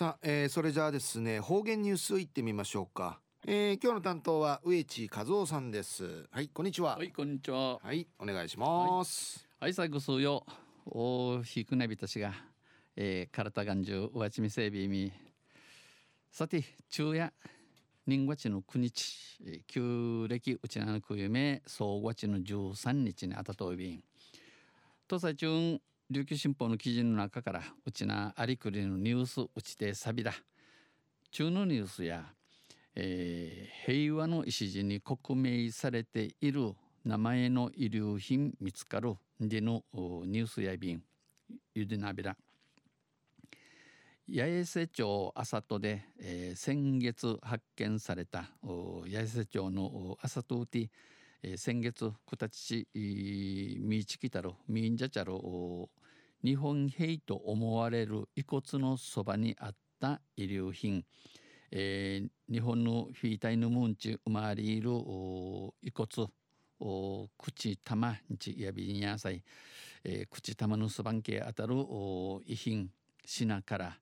さあ、えー、それじゃあですね方言ニュースいってみましょうか、えー、今日の担当は植地和夫さんです。はいこんにちは。はいこんにちは。はいお願いします。はい、最後数よ。おひくねびたちが、えー、体がんじゅうわちみせいびみ。さて昼夜人月の9日旧暦うちなのくゆめ総月の13日にあたといびん。東西中琉球新報の記事の中からうちなありくりのニュースうちてさびだ。中のニュースや、えー、平和の礎に刻銘されている名前の遺留品見つかるでのニュースやびんゆでなびら。八重瀬町浅戸で、えー、先月発見された八重瀬町の浅戸うて、え、先月九たちみちきたるみんじゃちゃる日本兵と思われる遺骨のそばにあった遺留品、えー、日本のフィータイヌムンチ生まれいる遺骨。口玉ちやびんやさい、えー、口玉のすばんけあたる遺品。品から。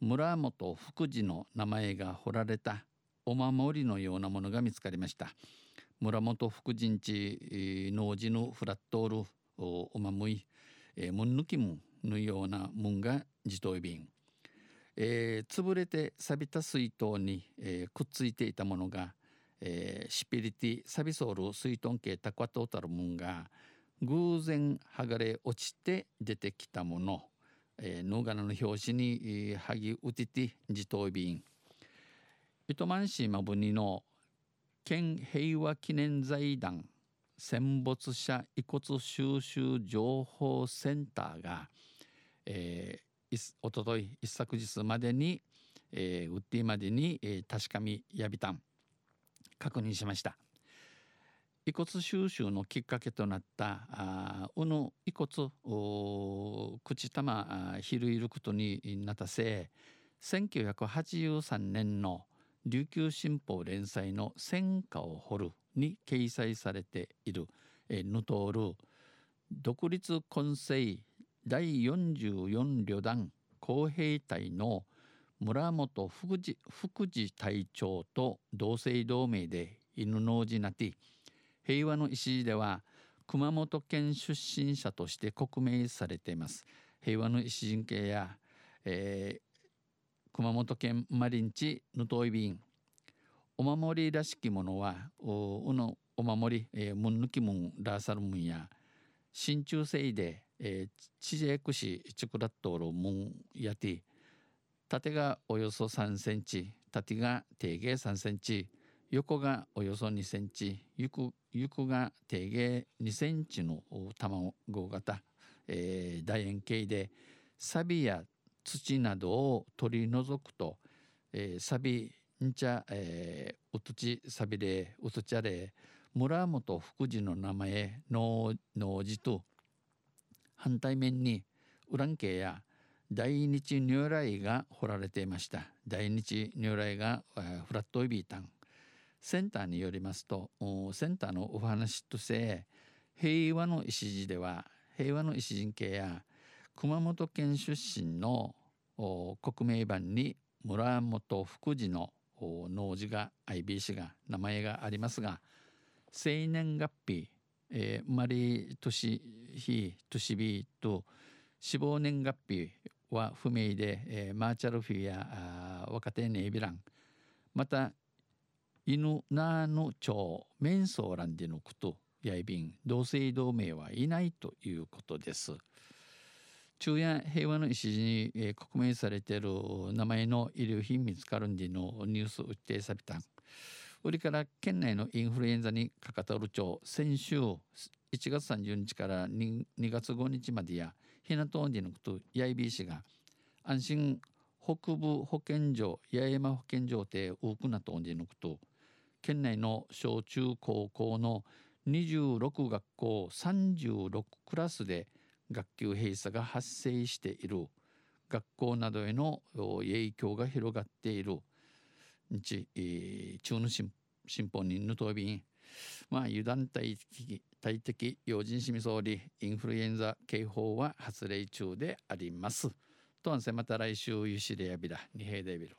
村本福寺の名前が彫られた。お守りのようなものが見つかりました。村本福神地農事のフラットールお守り。えー、ムンヌキムのようなもんが自動便、えー、潰れて錆びた水筒に、えー、くっついていたものが、えー、シピリティサビソール水遁系タクワトータルもんが偶然剥がれ落ちて出てきたもの、えー、ノーガナの表紙に、えー、ハギウティティ自動便糸満市マブニの県平和記念財団戦没者遺骨収集情報センターが、えー、おととい一昨日までに、えー、ウッディまでに、えー、確かみやびたん確認しました。遺骨収集のきっかけとなったあうぬ遺骨口玉ひるいることになったせい1983年の琉球新報連載の戦火を掘るに掲載されている、えヌトール独立混成第44旅団工兵隊の村本福次福次隊長と同姓同名で犬の字なて平和の礎では熊本県出身者として刻銘されています。平和の礎系や、えー、熊本県マリンチヌトイビンお守りらしきものはおのお守り、えー、ムンヌキムンラーサルムンや真鍮製で、えー、チジェクシチクラットロムンやて縦がおよそ3センチ縦が定芸3センチ横がおよそ2センチ行くが定芸2センチの卵型、えー、楕円形で錆や土などを取り除くと、えー、錆んちゃ、えー、うとちさびれうとちゃれ村本福寺の名前のの字と反対面にウラン系や大日如来が彫られていました。大日如来が、えー、フラットイビータンセンターによりますとセンターのお話として平和の礎では平和の石人系や熊本県出身の国名版に村本福寺の農事が IBC が名前がありますが生年月日、えー、生まれ年日年日と死亡年月日は不明で、えー、マーチャルフィや若手ネイビランまた犬ナーヌ町メンソーランでのことやいびん同姓同名はいないということです。昼夜平和の礎に、えー、刻銘されている名前の遺留品見つかるんでのニュース打ってさびた。売りから県内のインフルエンザにかかったる町先週1月30日から 2, 2月5日までやひなとんでのこと八重 B 市が安心北部保健所八重山保健所で多くなとんでのこと。県内の小中高校の26学校36クラスで学級閉鎖が発生している。学校などへの影響が広がっている。日、えー、中の新報人の答弁。まあ油断大敵大敵要人市民総理インフルエンザ警報は発令中であります。とんせまた来週ゆしでやびらにへいでびろ。